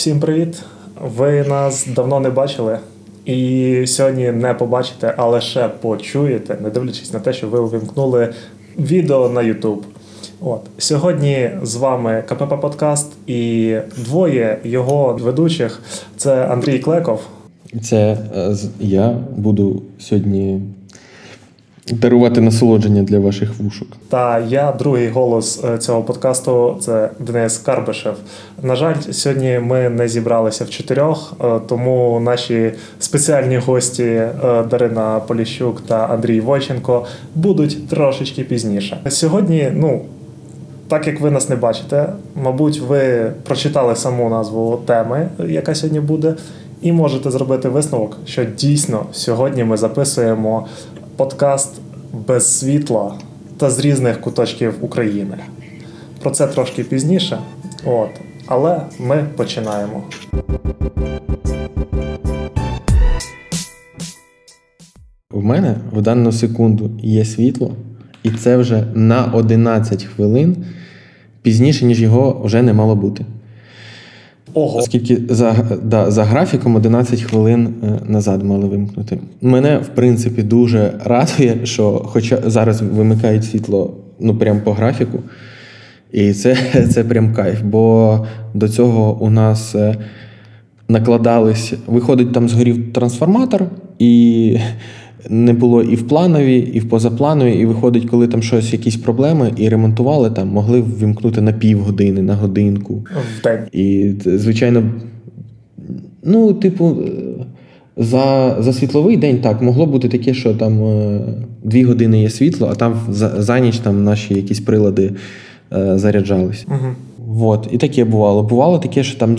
Всім привіт! Ви нас давно не бачили. І сьогодні не побачите, а лише почуєте, не дивлячись на те, що ви увімкнули відео на YouTube. От сьогодні з вами КПП Подкаст і двоє його ведучих це Андрій Клеков. Це е, я буду сьогодні дарувати насолодження для ваших вушок. Та я другий голос е, цього подкасту це Денис Карбишев. На жаль, сьогодні ми не зібралися в чотирьох, е, тому наші спеціальні гості е, Дарина Поліщук та Андрій Войченко будуть трошечки пізніше. Сьогодні, ну. Так як ви нас не бачите, мабуть, ви прочитали саму назву теми, яка сьогодні буде, і можете зробити висновок, що дійсно сьогодні ми записуємо подкаст без світла та з різних куточків України. Про це трошки пізніше. От. Але ми починаємо. В мене в дану секунду є світло, і це вже на 11 хвилин пізніше, ніж його вже не мало бути. Ого, Оскільки за, да, за графіком 11 хвилин е, назад мали вимкнути. Мене, в принципі, дуже радує, що хоча зараз вимикають світло ну, прям по графіку. І це, це прям кайф. Бо до цього у нас е, накладались, виходить, там згорів трансформатор, і не було і в планові, і в позапланові. І виходить, коли там щось, якісь проблеми, і ремонтували, там могли ввімкнути на півгодини, на годинку. І, звичайно, ну, типу, е, за, за світловий день так, могло бути таке, що там е, дві години є світло, а там за, за ніч там наші якісь прилади е, заряджались. Угу. Вот. І таке бувало. Бувало таке, що там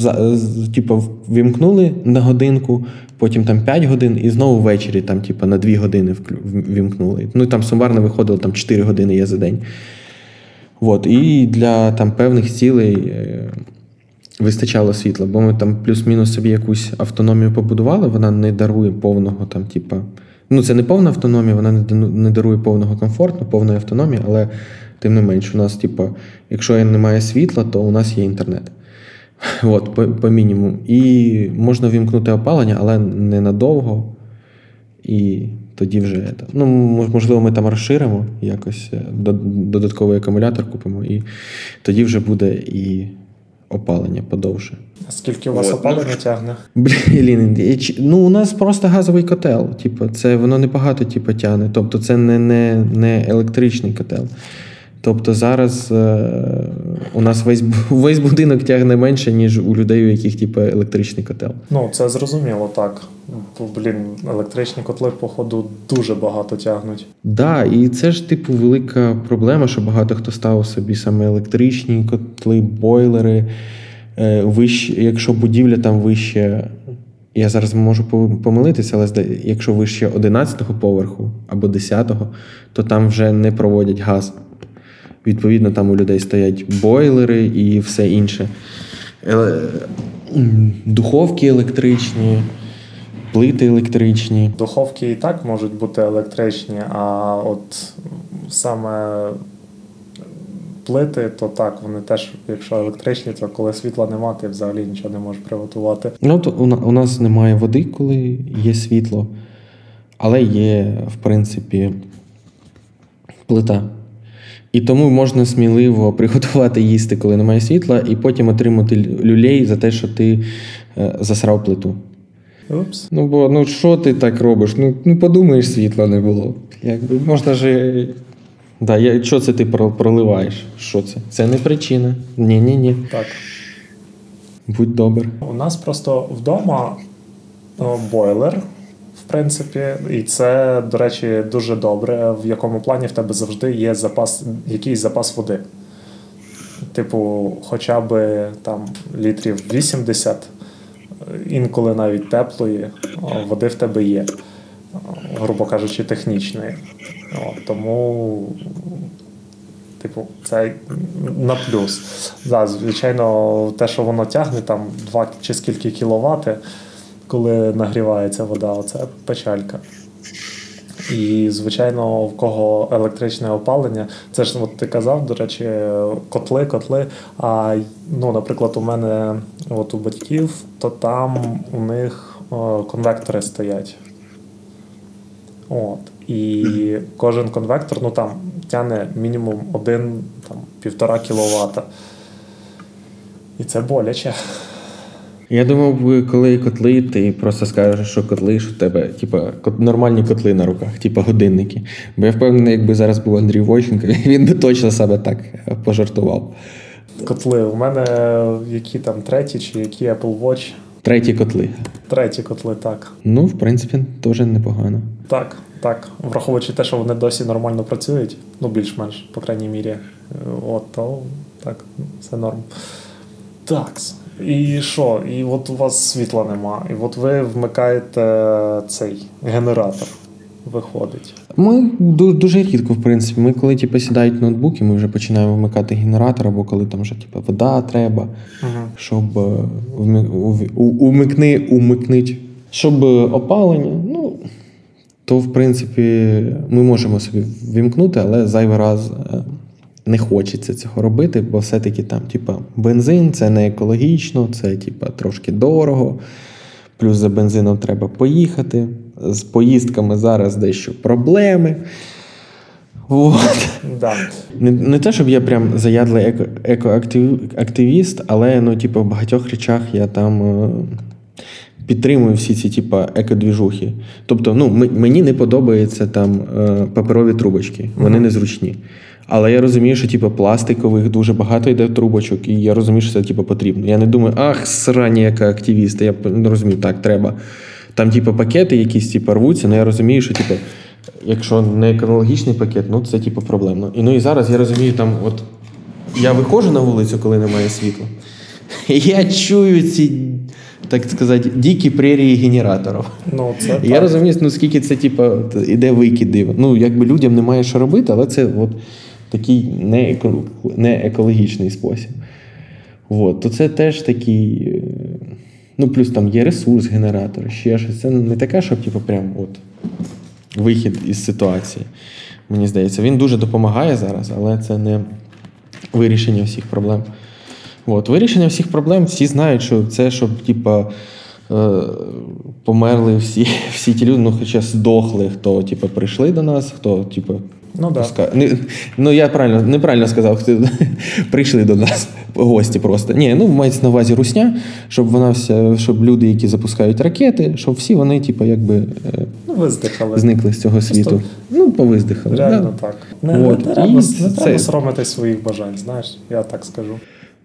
типу, вімкнули на годинку, потім там 5 годин, і знову ввечері там, типу, на 2 години вімкнули. Ну там сумарно виходило там 4 години є за день. От. І для там певних цілей е, вистачало світла, бо ми там плюс-мінус собі якусь автономію побудували, вона не дарує повного там, типа. Ну, це не повна автономія, вона не, не дарує повного комфорту, повної автономії, але тим не менш, у нас, типа, якщо немає світла, то у нас є інтернет. От, по, по мінімуму. І можна вімкнути опалення, але ненадовго. І тоді вже. Ну, можливо, ми там розширимо якось е, додатковий акумулятор купимо, і тоді вже буде і опалення подовше. А Скільки у вас От, ну. опалення тягне? Блін, ну у нас просто газовий котел. Типу, це воно небагато типу, тягне. Тобто це не, не, не електричний котел. Тобто зараз е, у нас весь, весь будинок тягне менше, ніж у людей, у яких типу, електричний котел. Ну, це зрозуміло, так. Бо, блін, електричні котли, походу, дуже багато тягнуть. Да, і це ж типу велика проблема, що багато хто ставив собі саме електричні котли, бойлери. Е, вище, якщо будівля там вище, я зараз можу помилитися, але якщо вище 11-го поверху або 10-го, то там вже не проводять газ. Відповідно, там у людей стоять бойлери і все інше. Еле- Духовки електричні, плити електричні. Духовки і так можуть бути електричні, а от саме плити, то так, вони теж, якщо електричні, то коли світла нема, ти взагалі нічого не можеш приготувати. Ну, то у нас немає води, коли є світло, але є, в принципі, плита. І тому можна сміливо приготувати їсти, коли немає світла, і потім отримати лю- люлей за те, що ти е, засрав плиту. Упс. Ну, бо ну що ти так робиш? Ну, ну подумаєш, світла не було. Якби можна ж. Да, я, що це ти проливаєш? Що це? Це не причина. Ні, ні. Так. Будь добр. У нас просто вдома о, бойлер, принципі, і це, до речі, дуже добре, в якому плані в тебе завжди є запас, якийсь запас води. Типу, хоча б там літрів 80, інколи навіть теплої, води в тебе є, грубо кажучи, технічної. О, тому Типу, це на плюс. Да, звичайно, те, що воно тягне, там 2 чи скільки кіловати, коли нагрівається вода, оце печалька. І, звичайно, в кого електричне опалення, це ж от ти казав, до речі, котли, котли. А ну, наприклад, у мене от у батьків, то там у них о, конвектори стоять. От. І кожен конвектор ну, там, тягне мінімум 1-1,5 кВт. І це боляче. Я думав, коли котли, ти просто скажеш, що котли, що в тебе, типа, нормальні котли на руках, типа годинники. Бо я впевнений, якби зараз був Андрій Войченко, він би точно себе так пожартував. Котли. У мене які там треті чи які Apple Watch. Треті котли. Треті котли, так. Ну, в принципі, теж непогано. Так, так. Враховуючи те, що вони досі нормально працюють, ну більш-менш, по крайній мірі. От, то так, все норм. Так. І що? І от у вас світла нема. І от ви вмикаєте цей генератор. Виходить. Ми дуже рідко, в принципі. Ми, коли типу, сідають ноутбуки, ми вже починаємо вмикати генератор, або коли там вже типу, вода треба, uh щоб умикни, умикнуть, щоб опалення. Ну, то, в принципі, ми можемо собі вімкнути, але зайвий раз е, не хочеться цього робити, бо все-таки там, типа, бензин це не екологічно, це типа, трошки дорого. Плюс за бензином треба поїхати. З поїздками зараз дещо проблеми. От. Да. Не не те, щоб я прям заядлий еко, екоактивіст, але ну, типу, в багатьох речах я там е, підтримую всі ці типу, екодвіжухи. Тобто, ну, мені не подобаються там е, паперові трубочки, вони mm-hmm. незручні. Але я розумію, що типу, пластикових дуже багато йде трубочок, і я розумію, що це типу, потрібно. Я не думаю, ах, срані, яка активіста. Я не розумію, так, треба. Там, типу, пакети якісь типу, рвуться, але я розумію, що типу, якщо не екологічний пакет, ну це типу, проблемно. І ну і зараз я розумію, там, от я виходжу на вулицю, коли немає світла. І я чую ці. Так сказати, дикі прерії генераторів. Ну, це Я так. розумію, ну скільки це, типу, іде викиди. Ну, якби людям немає що робити, але це от такий не, еко, не екологічний спосіб. От. То це теж такий. Е, ну, плюс там є ресурс, генератор, ще щось. Це не таке, щоб типу, прям от вихід із ситуації. Мені здається, він дуже допомагає зараз, але це не вирішення всіх проблем. От. Вирішення всіх проблем всі знають, що це, щоб, типу, померли всі всі ті люди, ну хоча здохли, хто типу, прийшли до нас, хто типу, Ну, да. Не, ну я правильно неправильно сказав, хто прийшли до нас гості просто. Ні, ну мається на увазі русня, щоб вона вся, щоб люди, які запускають ракети, щоб всі вони, типу, якби е, ну, виздихали. зникли з цього світу. Просто ну, повиздихали. Реально да. так. Не, От. не, треба, не треба соромитись своїх бажань, знаєш, я так скажу.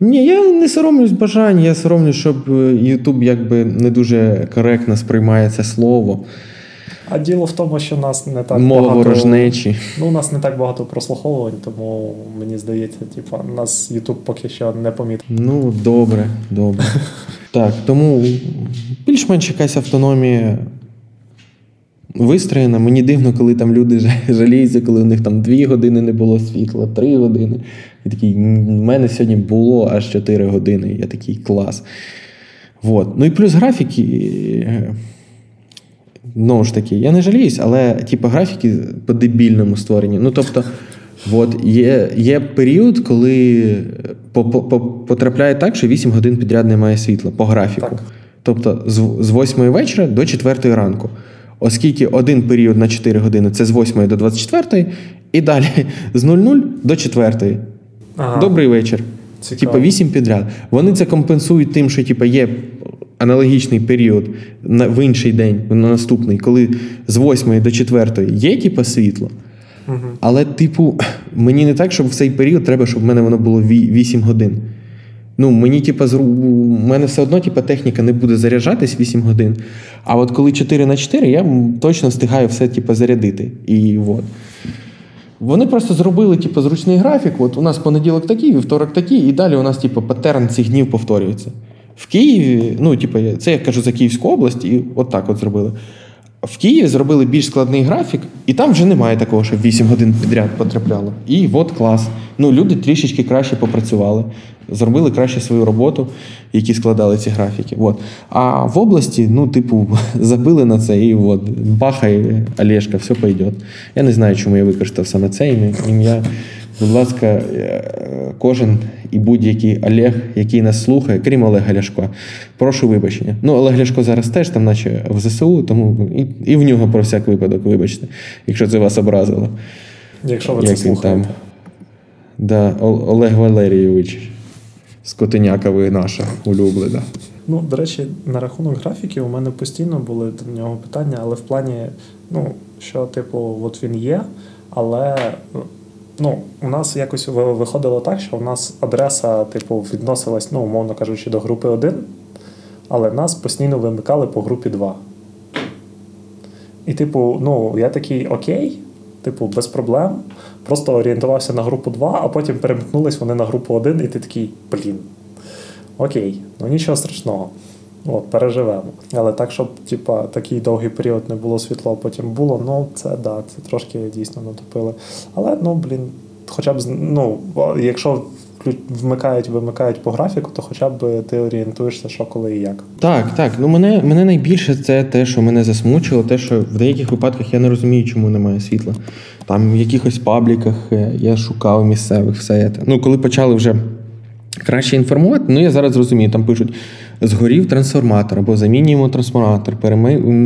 Ні, я не соромлюсь бажань, я соромлюсь, щоб Ютуб якби не дуже коректно сприймає це слово. А діло в тому, що нас не так Мова багато... ворожнечі. Ну, у нас не так багато прослуховувань, тому мені здається, типу, нас Ютуб поки що не помітив. Ну, добре, добре. так, тому більш-менш якась автономія вистроєна. Мені дивно, коли там люди жаліються, коли у них там дві години не було світла, три години. І такий, в мене сьогодні було аж 4 години. Я такий клас. Вот. Ну і плюс графіки. Знову ж таки, я не жаліюсь, але типу, графіки по-дебільному створені. Ну, тобто, от, є є період, коли потрапляє так, що 8 годин підряд немає світла по графіку. Так. Тобто з, з 8 вечора до 4 ранку. Оскільки один період на 4 години це з 8 до 24, і далі з 00 до 4. Ага. Добрий вечір. Типа 8 підряд. Вони це компенсують тим, що типу, є аналогічний період на, в інший день, на наступний, коли з 8 до 4 є типу, світло. Угу. Але, типу, мені не так, щоб в цей період треба, щоб в мене воно було 8 годин. Ну, мені, типу, у мене все одно типу, техніка не буде заряджатись 8 годин. А от коли 4 на 4, я точно встигаю все типу, зарядити. І от. Вони просто зробили типу, зручний графік. От у нас понеділок такий, вівторок такий, і далі у нас типу, паттерн цих днів повторюється. В Києві, ну, типу, це я кажу за Київську область, і от так от зробили. В Києві зробили більш складний графік, і там вже немає такого, що 8 годин підряд потрапляло. І от клас. Ну, люди трішечки краще попрацювали, зробили краще свою роботу. які складали ці графіки. От. А в області, ну, типу, забили на це і от, бахай, Олешка, все пойде. Я не знаю, чому я використав саме це ім'я. Будь ласка, е, кожен і будь-який Олег, який нас слухає, крім Олега Ляшко, прошу вибачення. Ну, Олег Ляшко зараз теж там, наче в ЗСУ, тому і, і в нього про всяк випадок, вибачте, якщо це вас образило. Якщо ви Як це слухаєте. Там? Да, Олег Валерійович, скотиняка ви наша улюблена. Ну, до речі, на рахунок графіків у мене постійно були до нього питання, але в плані, ну, що, типу, от він є, але ну, у нас якось виходило так, що у нас адреса, типу, відносилась, ну, умовно кажучи, до групи 1, але нас постійно вимикали по групі 2. І, типу, ну, я такий окей, типу, без проблем. Просто орієнтувався на групу 2, а потім перемкнулись вони на групу 1, і ти такий, блін. Окей, ну нічого страшного. От, переживемо. Але так, щоб типа, такий довгий період не було світло, потім було, ну це да, це трошки дійсно натопили. Але ну, блін, хоча б ну, якщо вмикають, вимикають по графіку, то хоча б ти орієнтуєшся, що коли і як. Так, так. Ну мене мене найбільше це те, що мене засмучило, те, що в деяких випадках я не розумію, чому немає світла. Там в якихось пабліках е, я шукав місцевих все. це. Ну, коли почали вже краще інформувати, ну я зараз розумію, там пишуть. Згорів трансформатор або замінюємо трансформатор,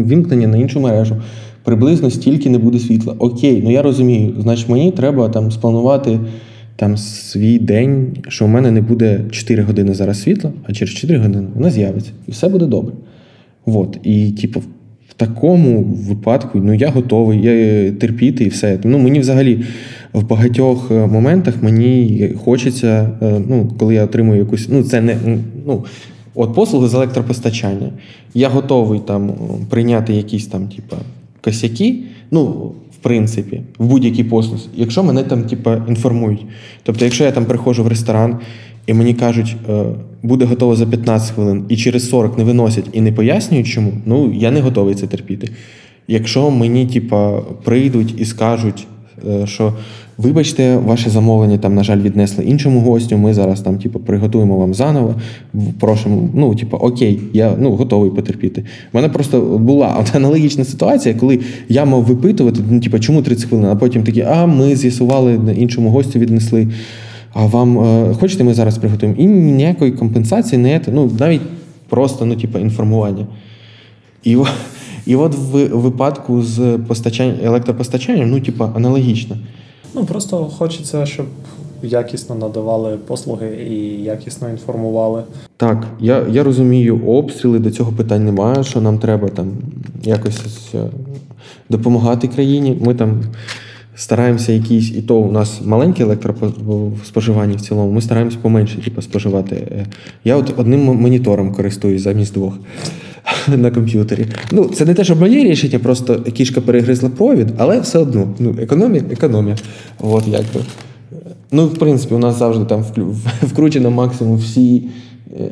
вімкнення на іншу мережу. Приблизно стільки не буде світла. Окей, ну я розумію. Значить, мені треба там спланувати там свій день, що в мене не буде 4 години зараз світла, а через 4 години вона з'явиться. І все буде добре. От. І, типу, в такому випадку ну, я готовий, я терпіти і все. Ну, Мені взагалі в багатьох е, моментах мені хочеться, е, ну, коли я отримую якусь. ну, це не, ну, От послуги з електропостачання. Я готовий там прийняти якісь там, типа, косяки. Ну, в принципі, в будь-якій послузі, якщо мене там, типа, інформують. Тобто, якщо я там приходжу в ресторан і мені кажуть, е, буде готово за 15 хвилин, і через 40 не виносять і не пояснюють, чому, ну я не готовий це терпіти. Якщо мені, типа, прийдуть і скажуть, Е, що вибачте, ваше замовлення там, на жаль, віднесли іншому гостю. Ми зараз там, типу, приготуємо вам заново. Просимо, ну, типу, окей, я ну, готовий потерпіти. У мене просто була аналогічна ситуація, коли я мав випитувати, ну, типу, чому 30 хвилин, а потім такі, а ми з'ясували, іншому гостю віднесли. А вам е, хочете, ми зараз приготуємо? І ніякої компенсації не ну навіть просто ну, типу, інформування. І і от в випадку з постачанням електропостачанням, ну, типа, аналогічно. Ну просто хочеться, щоб якісно надавали послуги і якісно інформували. Так, я я розумію, обстріли до цього питань немає, що нам треба там якось е, допомагати країні. Ми там. Стараємося якісь, і то у нас маленьке електроспоживання в цілому, ми стараємося поменше типу, споживати. Я от одним монітором користуюсь замість двох на комп'ютері. Ну, це не те, що моє рішення, просто кішка перегризла провід, але все одно. Ну, економія, економія. От як. Ну, в принципі, у нас завжди там вкручено максимум всі е,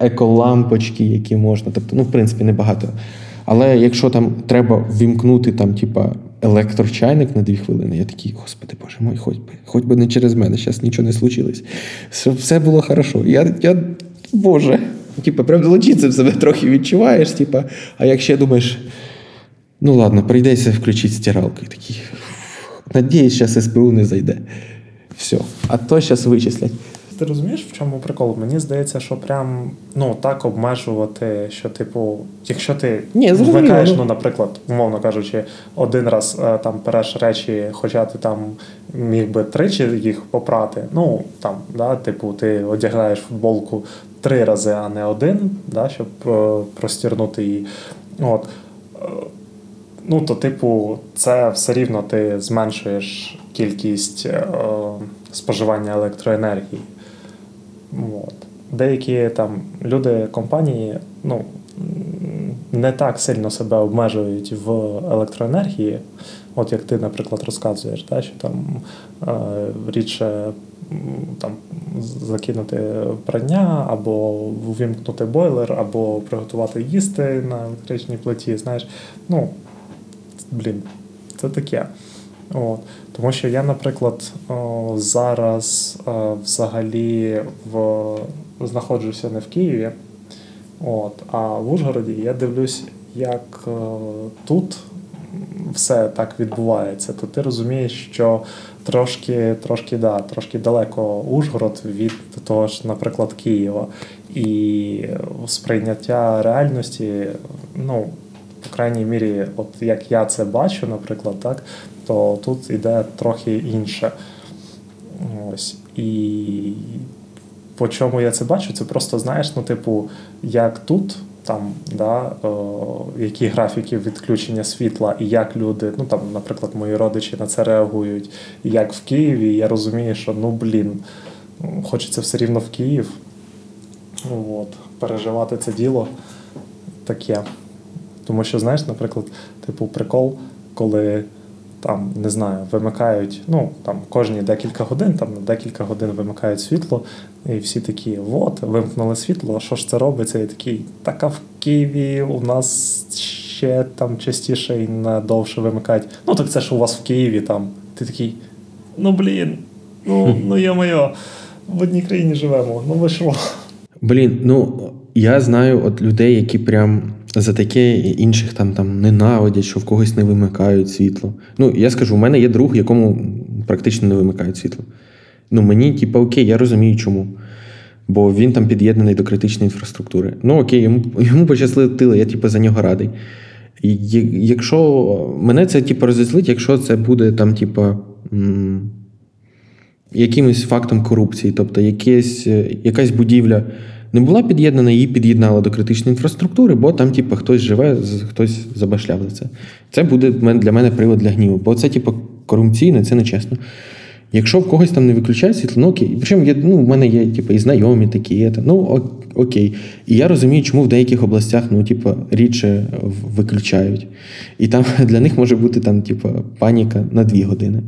еколампочки, які можна. Тобто, ну, в принципі, небагато. Але якщо там треба вімкнути там, типа, електрочайник на дві хвилини, я такий, господи боже мой, хоч би, хоч би не через мене, зараз нічого не случилось. Щоб все було хорошо. Я, я Боже. Типа, прям долучитися в себе трохи відчуваєш, типа, а якщо думаєш, ну ладно, прийдеться включити стиралку. І такий, надіюсь, зараз СПУ не зайде. Все. А то зараз вичислять. Ти розумієш, в чому прикол? Мені здається, що прям ну так обмежувати, що, типу, якщо ти Ні, вмикаєш, ну, наприклад, умовно кажучи, один раз е, там переш речі, хоча ти там міг би тричі їх попрати. Ну там, да, типу, ти одягаєш футболку три рази, а не один, да, щоб е, простірнути її. От. Е, ну, то, типу, це все рівно ти зменшуєш кількість е, споживання електроенергії. От. Деякі там люди компанії ну, не так сильно себе обмежують в електроенергії, от як ти, наприклад, розказуєш, да, що там е, рідше там закинути прання, або вимкнути бойлер, або приготувати їсти на електричній плиті. Знаєш, ну блін, це таке. От. Тому що я, наприклад, зараз взагалі в знаходжуся не в Києві. От, А в Ужгороді я дивлюсь, як е, тут все так відбувається, то ти розумієш, що трошки трошки, да, трошки далеко Ужгород від того ж, наприклад, Києва. І сприйняття реальності, ну, по крайній мірі, от як я це бачу, наприклад, так, то тут іде трохи інше. Ось. І по чому я це бачу, це просто знаєш, ну, типу, як тут там, да, о, які графіки відключення світла, і як люди, ну там, наприклад, мої родичі на це реагують, і як в Києві, я розумію, що ну блін, хочеться все рівно в Київ. От, переживати це діло таке. Тому що, знаєш, наприклад, типу, прикол, коли там, не знаю, вимикають, ну, там кожні декілька годин, там на декілька годин вимикають світло, і всі такі, от, вимкнули світло, що ж це робиться? І такий, так а в Києві у нас ще там частіше і надовше вимикають. Ну, так це ж у вас в Києві там. Ти такий, ну блін, ну, ну йо-моє, в одній країні живемо, ну ви що? Блін, ну я знаю от людей, які прям за таке інших там там ненавидять, що в когось не вимикають світло. Ну, я скажу, у мене є друг, якому практично не вимикають світло. Ну, мені, типу, окей, я розумію, чому. Бо він там під'єднаний до критичної інфраструктури. Ну, окей, йому йому пощастило, я типу, за нього радий. І Якщо мене це типу, розізлить, якщо це буде там, типу, якимось фактом корупції, тобто якась, якась будівля не була під'єднана, її під'єднали до критичної інфраструктури, бо там, типу, хтось живе, хтось забашляв за це. Це буде для мене привод для гніву, бо це, типу, корупційне, це нечесно. Якщо в когось там не виключають світло, ну окей. Причому є, ну, в мене є типу, і знайомі такі, є, ну окей. І я розумію, чому в деяких областях ну, типу, рідше виключають. І там для них може бути там, типу, паніка на дві години.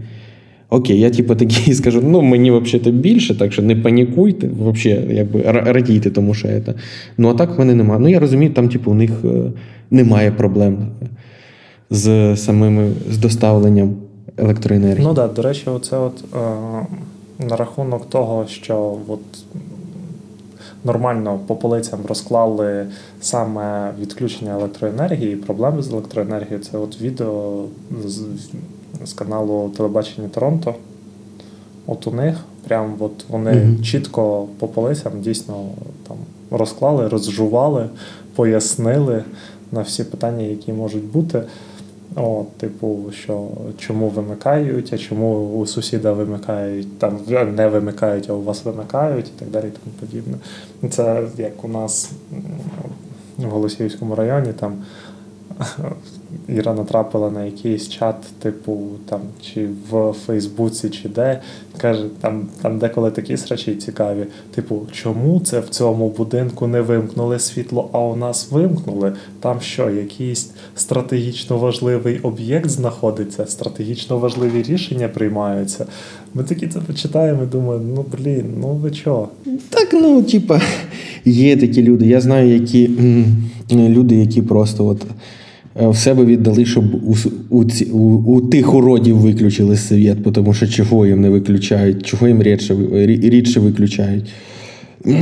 Окей, я типу такий скажу, ну мені взагалі більше, так що не панікуйте, взагалі, якби радійте, тому що це. Ну а так в мене немає. Ну я розумію, там, типу, у них е, немає проблем з самими з доставленням електроенергії. Ну так, да, до речі, оце от е, на рахунок того, що от нормально по полицям розклали саме відключення електроенергії, проблеми з електроенергією, це от відео з з каналу Телебачення Торонто. От у них прям от вони mm-hmm. чітко по полицям дійсно там розклали, розжували, пояснили на всі питання, які можуть бути. От, Типу, що чому вимикають, а чому у сусіда вимикають, там не вимикають, а у вас вимикають і так далі і тому подібне. Це як у нас в Голосіївському районі там Іра натрапила на якийсь чат, типу, там, чи в Фейсбуці, чи де. Каже, там там деколи такі срачі цікаві. Типу, чому це в цьому будинку не вимкнули світло, а у нас вимкнули? Там що, якийсь стратегічно важливий об'єкт знаходиться, стратегічно важливі рішення приймаються. Ми такі це почитаємо і думаємо, ну блін, ну ви чого? Так, ну, типа, є такі люди. Я знаю, які люди, які просто от. Е, в себе віддали, щоб у у, у, у тих уродів виключили світ, тому що чого їм не виключають, чого їм рідше рідше виключають.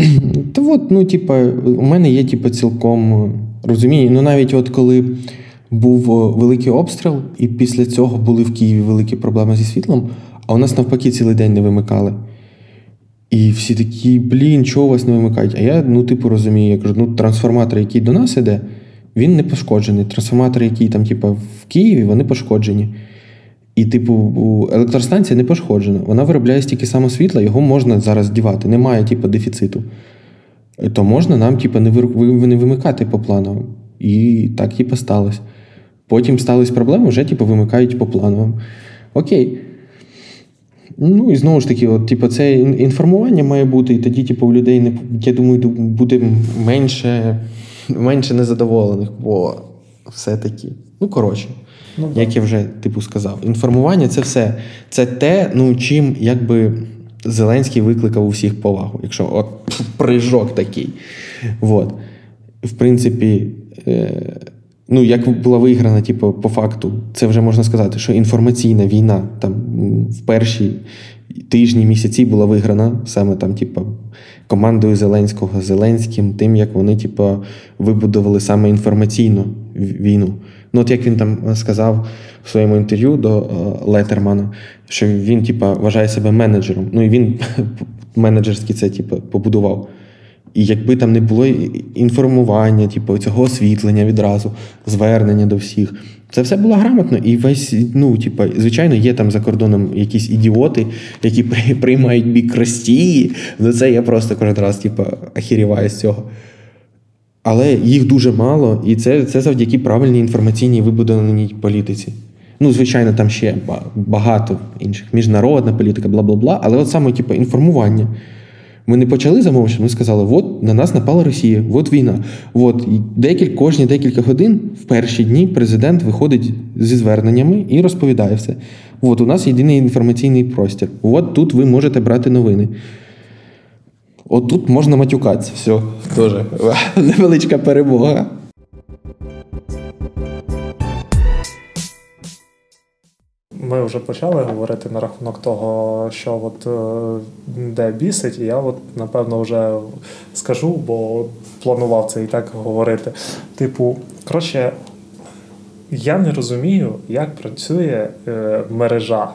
Та от, ну, типа, у мене є типа, цілком розуміння. Ну, навіть от коли був великий обстріл, і після цього були в Києві великі проблеми зі світлом, а у нас навпаки цілий день не вимикали. І всі такі, блін, чого у вас не вимикають? А я, ну, типу, розумію, я кажу, ну, трансформатор, який до нас іде він не пошкоджений. Трансформатори, які там, типу, в Києві, вони пошкоджені. І, типу, електростанція не пошкоджена. Вона виробляє стільки само світла, його можна зараз дівати. Немає, типу, дефіциту. То можна нам, типу, не вимикати по плановим. І так, типу, сталося. Потім стались проблеми, вже типу, вимикають по плановим. Окей. Ну і знову ж таки, от, типу, це інформування має бути, і тоді, типу, у людей не я думаю, буде менше менше незадоволених, бо все-таки. Ну, коротше, ну, як я вже типу сказав, інформування це все. Це те, ну, чим якби Зеленський викликав у всіх повагу, якщо от прижок такий. От. В принципі, е, ну, як була виграна, типу, по факту, це вже можна сказати, що інформаційна війна там в першій тижні, місяці була виграна саме там, типу, командою Зеленського, Зеленським, тим, як вони, типу, вибудували саме інформаційну війну. Ну, от як він там сказав в своєму інтерв'ю до е, Летермана, що він, типу, вважає себе менеджером. Ну і він менеджерський це, типу, побудував. І якби там не було інформування, типу, цього освітлення відразу, звернення до всіх, це все було грамотно. І весь, ну, типу, звичайно, є там за кордоном якісь ідіоти, які приймають бік Росії. Ну це я просто кожен раз, типу, ахіріваю з цього. Але їх дуже мало, і це це завдяки правильній інформаційній вибудованій політиці. Ну, звичайно, там ще багато інших міжнародна політика, бла бла бла. Але от саме, типу, інформування. Ми не почали замовчення, ми сказали, от на нас напала Росія, от війна. От декілька, кожні декілька годин в перші дні президент виходить зі зверненнями і розповідає все. От у нас єдиний інформаційний простір. От тут ви можете брати новини. От тут можна матюкатися. Все, теж невеличка перемога. Ми вже почали говорити на рахунок того, що от е, де бісить, і я от напевно вже скажу, бо планував це і так говорити. Типу, коротше, я не розумію, як працює е, мережа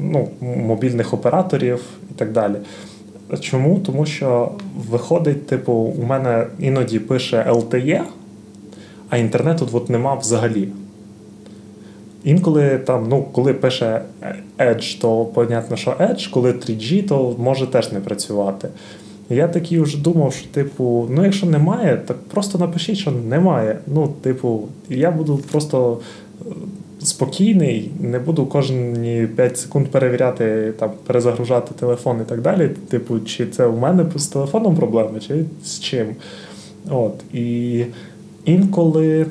ну, мобільних операторів і так далі. Чому? Тому що виходить, типу, у мене іноді пише LTE, а інтернету от нема взагалі. Інколи там, ну, коли пише Edge, то понятно, що Edge, коли 3G, то може теж не працювати. Я такий вже думав, що, типу, ну, якщо немає, так просто напишіть, що немає. Ну, типу, я буду просто е, спокійний, не буду кожні 5 секунд перевіряти, там, перезагружати телефон і так далі. Типу, чи це у мене з телефоном проблеми, чи з чим. От. І інколи е,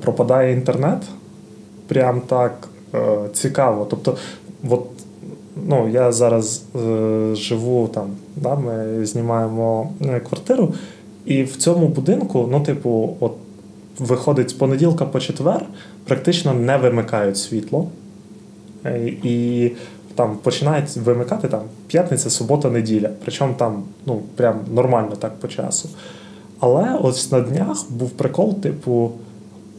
пропадає інтернет прям так е, цікаво. Тобто, от, ну, я зараз е, живу там, да, ми знімаємо е, квартиру, і в цьому будинку, ну, типу, от виходить з понеділка по четвер, практично не вимикають світло. Е, і там починають вимикати там п'ятниця, субота, неділя. Причому там ну, прям нормально так по часу. Але ось на днях був прикол, типу,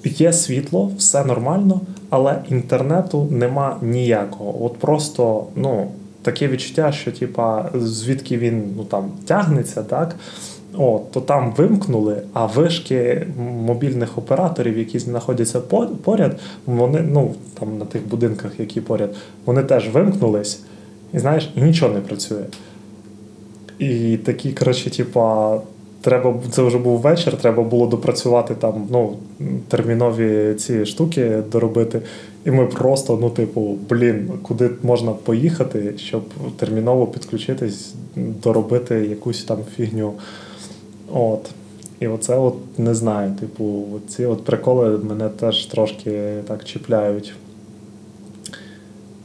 є світло, все нормально, але інтернету нема ніякого. От просто ну, таке відчуття, що типа, звідки він ну, там, тягнеться, так? О, то там вимкнули, а вишки мобільних операторів, які знаходяться поряд, вони ну, там на тих будинках, які поряд, вони теж вимкнулись, і знаєш, і нічого не працює. І такі, коротше, типа, Треба це вже був вечір, треба було допрацювати там ну, термінові ці штуки доробити. І ми просто, ну, типу, блін, куди можна поїхати, щоб терміново підключитись, доробити якусь там фігню. От. І оце от не знаю. Типу, ці от приколи мене теж трошки так чіпляють.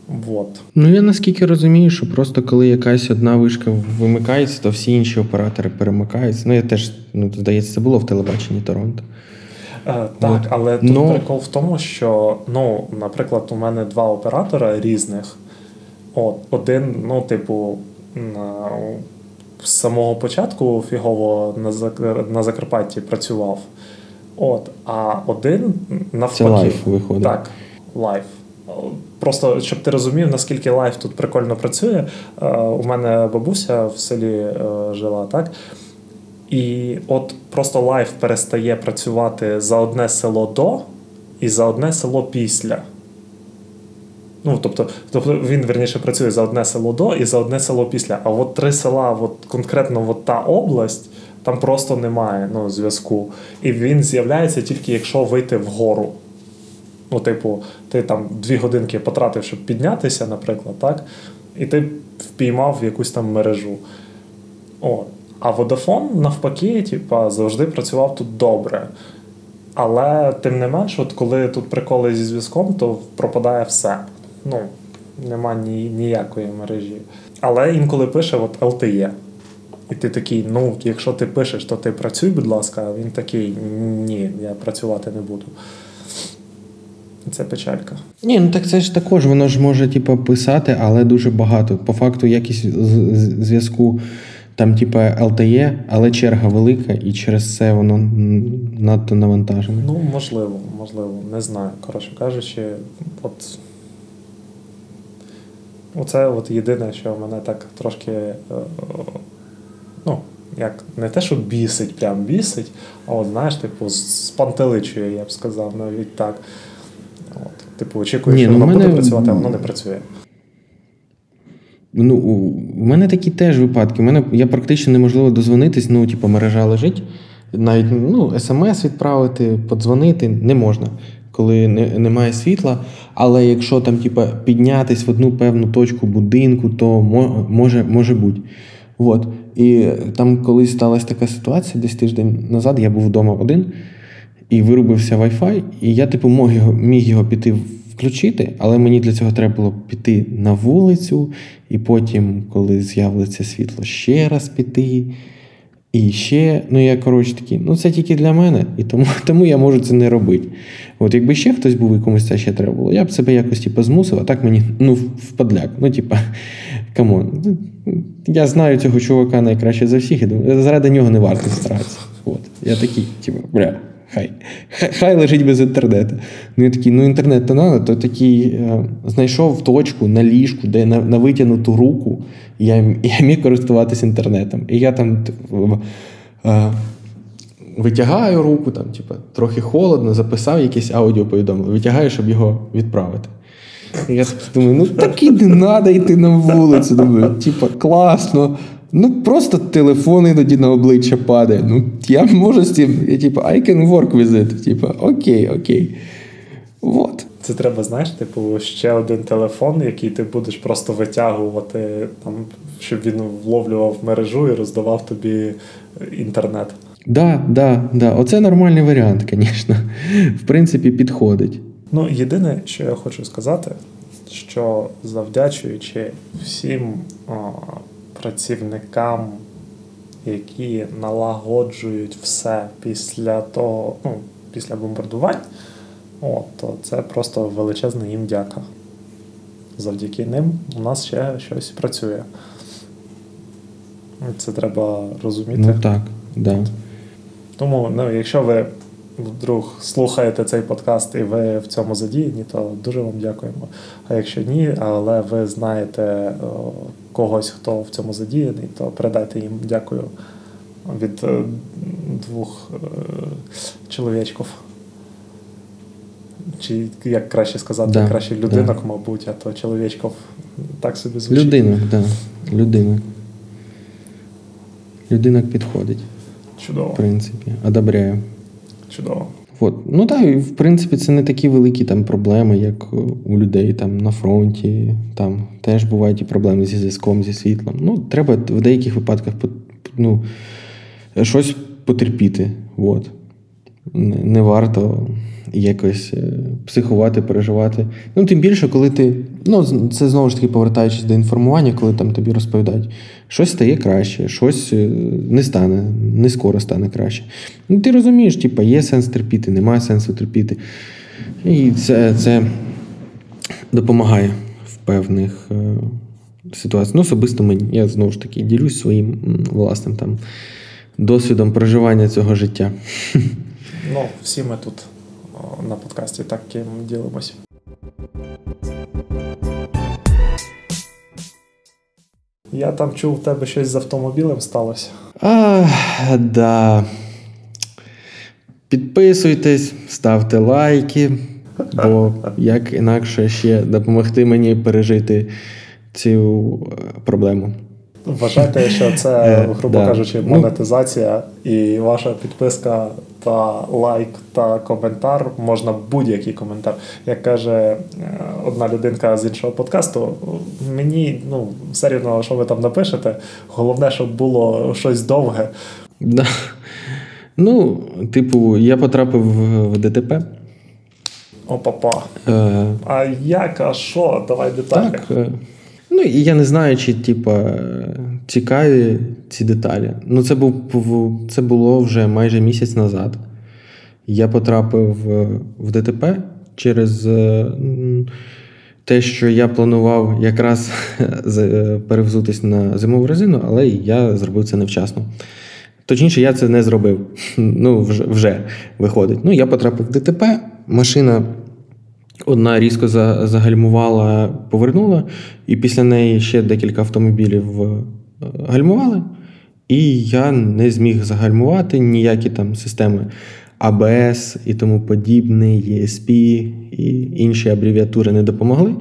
Вот. Ну я наскільки розумію, що просто коли якась одна вишка вимикається, то всі інші оператори перемикаються. Ну я теж ну, здається, це було в телебаченні Торонто. Е, так, От. але тут Но... прикол в тому, що, ну, наприклад, у мене два оператора різних. От, Один, ну, типу, з самого початку фігово на на Закарпатті працював. От, А один навпаки. Це лайф виходить. Так, life. Просто щоб ти розумів, наскільки life тут прикольно працює. Е, у мене бабуся в селі е, жила, так? І от просто life перестає працювати за одне село до і за одне село після. Ну, тобто, тобто він верніше працює за одне село до і за одне село після. А от три села, от конкретно от та область, там просто немає ну, зв'язку. І він з'являється тільки якщо вийти вгору. Ну, типу, ти там дві годинки потратив, щоб піднятися, наприклад, так? І ти впіймав якусь там мережу. О. А Vodafone, навпаки, типу, завжди працював тут добре. Але тим не менш, от коли тут приколи зі зв'язком, то пропадає все. Ну, нема ні, ніякої мережі. Але інколи пише от LTE. І ти такий, ну, якщо ти пишеш, то ти працюй, будь ласка, а він такий, ні, я працювати не буду. Це печалька. Ні, ну так це ж також, воно ж може, типу, писати, але дуже багато. По факту, якість зв'язку там, типу, LTE, але черга велика, і через це воно надто навантажене. Ну, можливо, можливо, не знаю. Коротше кажучи, от. Оце от єдине, що мене так трошки. Е, ну, як не те, що бісить, прям бісить, а от знаєш, типу, спантеличує, я б сказав, навіть так. От, Типу, очікуєш, що ну, воно мене... буде працювати, а воно не працює. Ну, У мене такі теж випадки. У мене я практично неможливо дозвонитись, ну, типу, мережа лежить. Навіть ну, смс відправити, подзвонити не можна, коли не, немає світла. Але якщо там, типу, піднятись в одну певну точку будинку, то може може бути. От. І там колись сталася така ситуація, десь тиждень назад я був вдома один і вирубився Wi-Fi, і я, типу, мог його, міг його піти включити, але мені для цього треба було піти на вулицю, і потім, коли з'явиться світло, ще раз піти. І ще, ну я коротше такий, ну це тільки для мене, і тому тому я можу це не робити. От якби ще хтось був і комусь це ще треба було, я б себе якось типу, змусив, а так мені ну, впадляк. Ну, типа, come on. Я знаю цього чувака найкраще за всіх, і думаю, заради нього не варто старатися. От. Я такий, типу, бля. Хай хай лежить без інтернету. Ну я такий, ну інтернет то надо, то такий е, знайшов точку на ліжку, де на на витягнуту руку я я міг користуватися інтернетом. І я там е, витягаю руку, там, типу, трохи холодно, записав якесь аудіоповідомлення, витягаю, щоб його відправити. І я думаю, ну так і не треба йти на вулицю. Думаю, типу, класно. Ну, просто телефон іноді на обличчя падає. Ну, я можу з цим, я типу, I can work with it. Типу, окей, окей. Вот. Це треба, знаєш, типу, ще один телефон, який ти будеш просто витягувати, там, щоб він вловлював мережу і роздавав тобі інтернет. Да, да, да. Оце нормальний варіант, звісно. В принципі, підходить. Ну, єдине, що я хочу сказати, що завдячуючи всім працівникам, які налагоджують все після того, ну, після бомбардувань, от, то це просто величезна їм дяка. Завдяки ним у нас ще щось працює. Це треба розуміти. Ну так, да. Тому, ну, якщо ви вдруг слухаєте цей подкаст і ви в цьому задіяні, то дуже вам дякуємо. А якщо ні, але ви знаєте когось, хто в цьому задіяний, то передайте їм дякую від е, двох е, чоловічків. Чи як краще сказати, да, краще людинок, да. мабуть, а то чоловічків так собі звучить. Людинок, так. Да. Людинок. Людинок підходить. Чудово. В принципі, одобряю. Чудово. От. Ну так, і в принципі, це не такі великі там проблеми, як у людей там на фронті. Там теж бувають і проблеми зі зв'язком, зі світлом. Ну, треба в деяких випадках ну, щось потерпіти. От. Не, не варто якось е, психувати, переживати. Ну, тим більше, коли ти. Ну, це знову ж таки повертаючись до інформування, коли там тобі розповідають, щось стає краще, щось е, не стане, не скоро стане краще. Ну, ти розумієш, типу, є сенс терпіти, немає сенсу терпіти. І це це допомагає в певних е, ситуаціях. Ну, особисто мені. Я знову ж таки ділюсь своїм власним там досвідом проживання цього життя. Ну, всі ми тут на подкасті таким ділимось. Я там чув, в тебе щось з автомобілем сталося. А, да. Підписуйтесь, ставте лайки, бо як інакше ще допомогти мені пережити цю е, проблему. Вважайте, що це, е, грубо кажучи, ну, монетизація, і ваша підписка та лайк та коментар можна будь-який коментар. Як каже е, одна людинка з іншого подкасту, мені ну все рівно, що ви там напишете. Головне, щоб було щось довге. Да. Ну, типу, я потрапив в ДТП. О, папа. Е... А як, а що? Давай деталі. Так, е... Ну, і я не знаю, чи типа, цікаві ці деталі. Ну, це був це було вже майже місяць назад. Я потрапив в ДТП, через е, те, що я планував якраз е, перевзутись на зимову резину, але я зробив це невчасно. Точніше, я це не зробив. Ну, вже вже виходить. Ну, я потрапив в ДТП, машина. Одна різко загальмувала, повернула, і після неї ще декілька автомобілів е, гальмували. І я не зміг загальмувати ніякі там системи АБС і тому подібне, ESP і інші абревіатури не допомогли.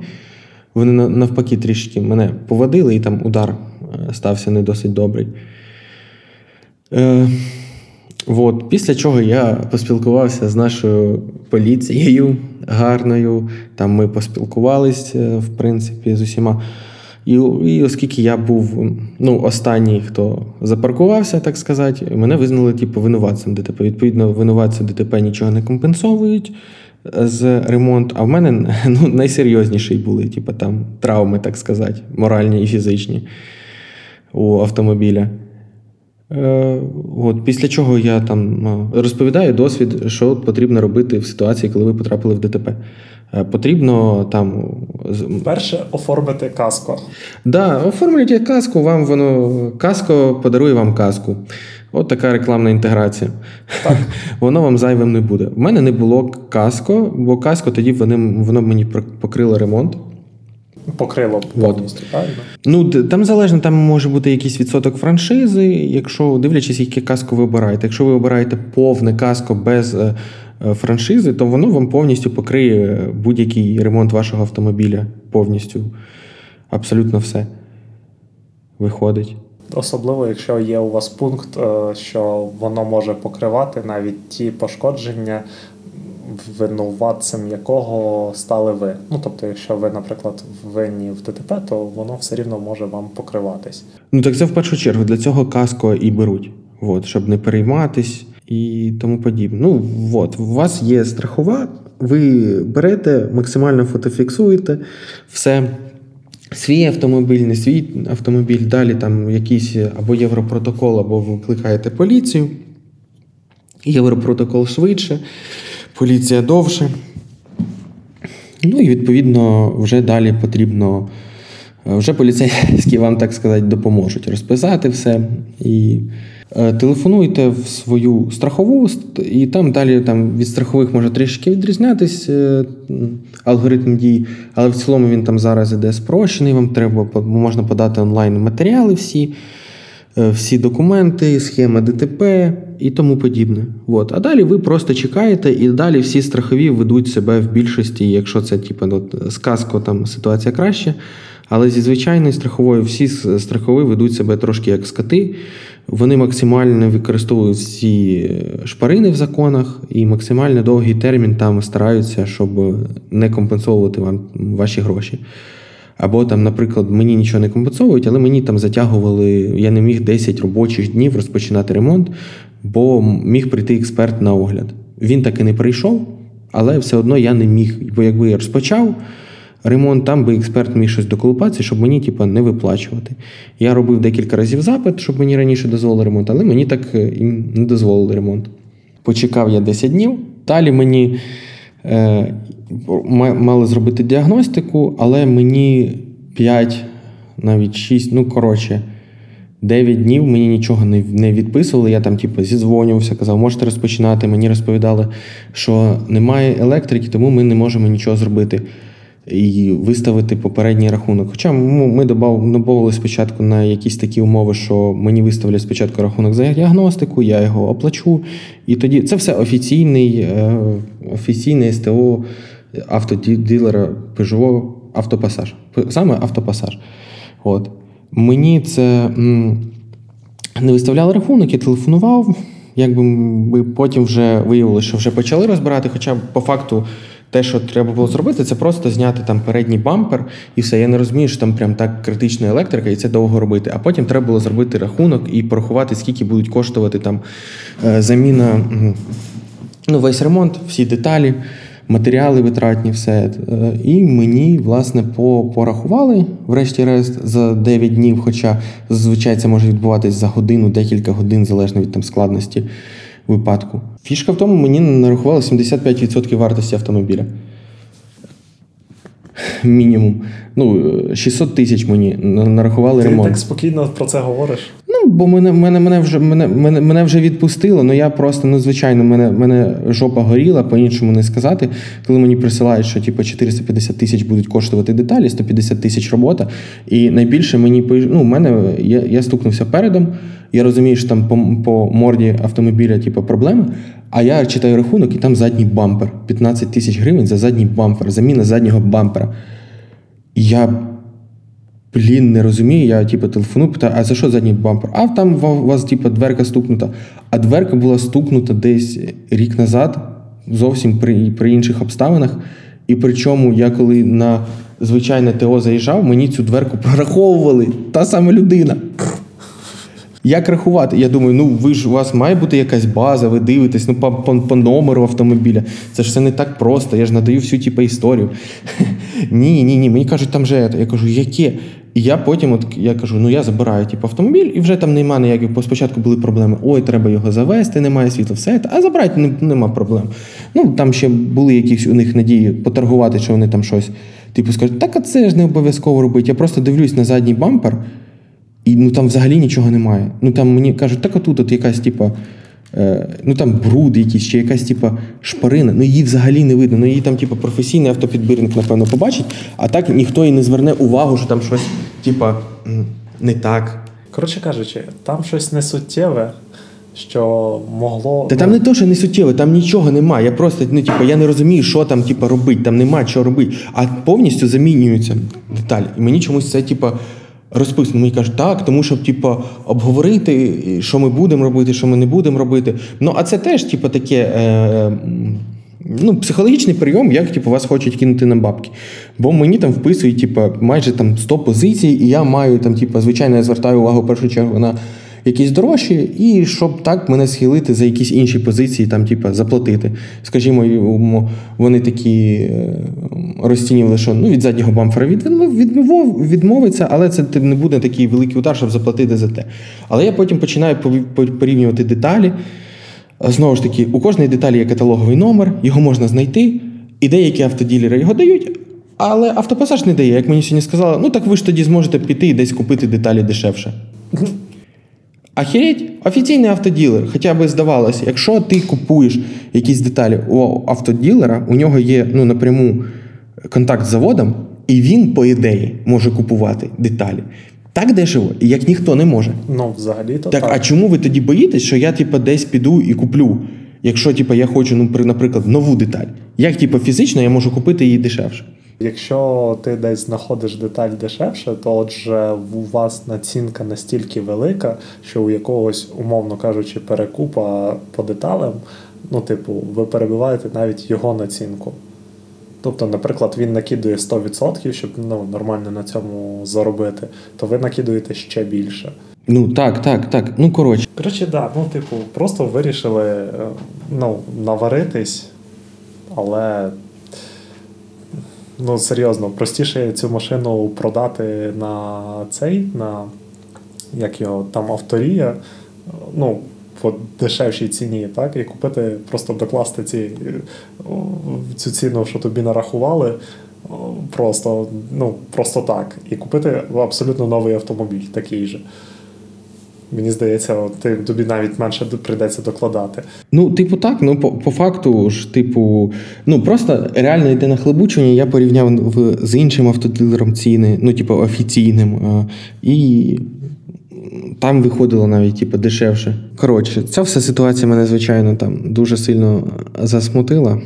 Вони навпаки трішки мене поводили, і там удар е, стався не досить добрий. Е, От. Після чого я поспілкувався з нашою поліцією гарною. Там ми поспілкувалися, е, в принципі, з усіма. І і оскільки я був ну, останній, хто запаркувався, так сказати, мене визнали типу, винуватцем ДТП. Відповідно, винуватці ДТП нічого не компенсовують е, з ремонт. А в мене ну, найсерйозніші були, типу, там травми, так сказати, моральні і фізичні у автомобіля. Е, от, Після чого я там е, розповідаю досвід, що потрібно робити в ситуації, коли ви потрапили в ДТП. Е, потрібно там. Перше оформити каско. Так, да, оформлюйте каску, вам воно каско подарує вам каску. От така рекламна інтеграція. Так. Воно вам зайвим не буде. У мене не було каско, бо каско тоді вони, воно мені покрило ремонт покрило повністю, правильно? Ну там залежно, там може бути якийсь відсоток франшизи, якщо дивлячись, яке каско ви обираєте. Якщо ви обираєте повне каско без е, е, франшизи, то воно вам повністю покриє будь-який ремонт вашого автомобіля. Повністю. Абсолютно все виходить. Особливо, якщо є у вас пункт, е, що воно може покривати навіть ті пошкодження, винуватцем якого стали ви. Ну тобто, якщо ви, наприклад, винні в ДТП, то воно все рівно може вам покриватись. Ну так це в першу чергу для цього каско і беруть, от, щоб не перейматись і тому подібне. Ну от, у вас є страхова, ви берете, максимально фотофіксуєте все. Свій автомобіль, не свій автомобіль, далі там якийсь або європротокол, або викликаєте поліцію. Європротокол швидше поліція довше. Ну і відповідно вже далі потрібно, е, вже поліцейські вам, так сказати, допоможуть розписати все. І е, телефонуйте в свою страхову, і там далі там від страхових може трішки відрізнятись е, алгоритм дій, але в цілому він там зараз іде спрощений. Вам треба можна подати онлайн матеріали всі. Е, всі документи, схема ДТП і тому подібне. От. А далі ви просто чекаєте, і далі всі страхові ведуть себе в більшості, якщо це типу, от, сказко, там ситуація краще. Але зі звичайною страховою всі страхові ведуть себе трошки як скоти. Вони максимально використовують всі шпарини в законах і максимально довгий термін там стараються, щоб не компенсовувати вам ваші гроші. Або там, наприклад, мені нічого не компенсовують, але мені там затягували, я не міг 10 робочих днів розпочинати ремонт, бо міг прийти експерт на огляд. Він так і не прийшов, але все одно я не міг. Бо якби я розпочав ремонт, там би експерт міг щось доколупатися, щоб мені типу, не виплачувати. Я робив декілька разів запит, щоб мені раніше дозволили ремонт, але мені так е, і не дозволили ремонт. Почекав я 10 днів. Далі мені. Мали зробити діагностику, але мені 5, навіть 6, ну коротше, 9 днів мені нічого не не відписували. Я там, типу, зізвонювався, казав, можете розпочинати. Мені розповідали, що немає електрики, тому ми не можемо нічого зробити і виставити попередній рахунок. Хоча ми домовили спочатку на якісь такі умови, що мені виставлять спочатку рахунок за діагностику, я його оплачу. І тоді це все офіційний, е, офіційне СТО автоділера Peugeot автопасаж. Саме автопасаж. От. Мені це не виставляли рахунок, я телефонував. Якби потім вже виявилося, що вже почали розбирати, хоча по факту те, що треба було зробити, це просто зняти там передній бампер і все. Я не розумію, що там прям так критична електрика, і це довго робити. А потім треба було зробити рахунок і порахувати, скільки будуть коштувати там е, заміна, ну, весь ремонт, всі деталі. Матеріали витратні, все. Е, і мені, власне, порахували, врешті-решт, за 9 днів, хоча зазвичай це може відбуватись за годину, декілька годин, залежно від там складності випадку. Фішка в тому, мені нарахували 75% вартості автомобіля. Мінімум. Ну, 600 тисяч мені нарахували Ти ремонт. так спокійно про це говориш. Бо мене, мене, мене, вже, мене, мене, мене вже відпустило, ну я просто, ну, звичайно, мене, мене жопа горіла, по-іншому не сказати. Коли мені присилають, що типу, 450 тисяч будуть коштувати деталі, 150 тисяч робота. І найбільше мені ну, мене я, я стукнувся передом. Я розумію, що там по, по морді автомобіля типу, проблеми. А я читаю рахунок, і там задній бампер. 15 тисяч гривень за задній бампер, заміна заднього бампера. І я блін, не розумію. Я типу, телефоную, питаю, а за що задній бампер? А там у вас, типу, дверка стукнута. А дверка була стукнута десь рік назад, зовсім при, при інших обставинах. І причому я коли на звичайне ТО заїжджав, мені цю дверку прораховували та сама людина. Як рахувати? Я думаю, ну ви ж у вас має бути якась база, ви дивитесь, ну по, по, по номеру автомобіля. Це ж все не так просто. Я ж надаю всю типу, історію. ні, ні, ні. Мені кажуть, там же я кажу, яке? І я потім от, я кажу, ну я забираю типу, автомобіль, і вже там немає ніяких, спочатку були проблеми. Ой, треба його завести, немає світла, все. А забрати не, нема проблем. Ну там ще були якісь у них надії поторгувати, що вони там щось. Типу скажуть, так а це ж не обов'язково робити. Я просто дивлюсь на задній бампер. І ну там взагалі нічого немає. Ну там мені кажуть, так отут от якась, типа, е, ну там бруд якийсь, чи якась, типа, шпарина. Ну її взагалі не видно. Ну її там, типа, професійний автопідбірник, напевно, побачить, а так ніхто і не зверне увагу, що там щось, типа, не так. Коротше кажучи, там щось несуттєве, що могло. Та там не то, що не суттєве, там нічого немає. Я просто ну, типу, я не розумію, що там типу, робити, там нема що робити. А повністю замінюються деталі. І мені чомусь це, типу, розписано. Мені кажуть, так, тому щоб типу, обговорити, що ми будемо робити, що ми не будемо робити. Ну, а це теж, типу, таке. Е- Ну, психологічний прийом, як типу, вас хочуть кинути на бабки. Бо мені там вписують типу, майже там 100 позицій, і я маю там, типу, звичайно, я звертаю увагу в першу чергу на якісь дорожчі, і щоб так мене схилити за якісь інші позиції, там, типу, заплатити. Скажімо, вони такі розцінювали, що ну, від заднього бамфера відмов, відмовиться, але це не буде такий великий удар, щоб заплатити за те. Але я потім починаю порівнювати деталі. Знову ж таки, у кожної деталі є каталоговий номер, його можна знайти, і деякі автоділери його дають, але автопасаж не дає. Як мені сьогодні сказали, ну так ви ж тоді зможете піти і десь купити деталі дешевше. Ахереть, офіційний автоділер, хоча б здавалося, якщо ти купуєш якісь деталі у автоділера, у нього є ну, напряму контакт з заводом, і він, по ідеї, може купувати деталі. Так дешево, як ніхто не може. Ну, взагалі то так. Так, а чому ви тоді боїтесь, що я типу, десь піду і куплю? Якщо типу, я хочу, ну, наприклад, нову деталь, як типу, фізично я можу купити її дешевше? Якщо ти десь знаходиш деталь дешевше, то отже у вас націнка настільки велика, що у якогось, умовно кажучи, перекупа по деталям, ну, типу, ви перебиваєте навіть його націнку. Тобто, наприклад, він накидує 100%, щоб ну, нормально на цьому заробити, то ви накидуєте ще більше. Ну так, так, так. Ну коротше. Коротше, да, ну, типу, просто вирішили ну, наваритись, але ну, серйозно, простіше цю машину продати на цей, на як його там авторія, ну, по дешевшій ціні, так, і купити, просто докласти ці, цю ціну, що тобі нарахували, просто ну, просто так. І купити абсолютно новий автомобіль, такий же. Мені здається, ти тобі навіть менше прийдеться докладати. Ну, типу, так, ну по, по факту ж, типу, ну просто реально йде на хлебучення. Я порівняв в, з іншим автодилером ціни, ну, типу, офіційним. А, і там виходило навіть типу, дешевше. Коротше, ця вся ситуація мене, звичайно, там дуже сильно засмутила.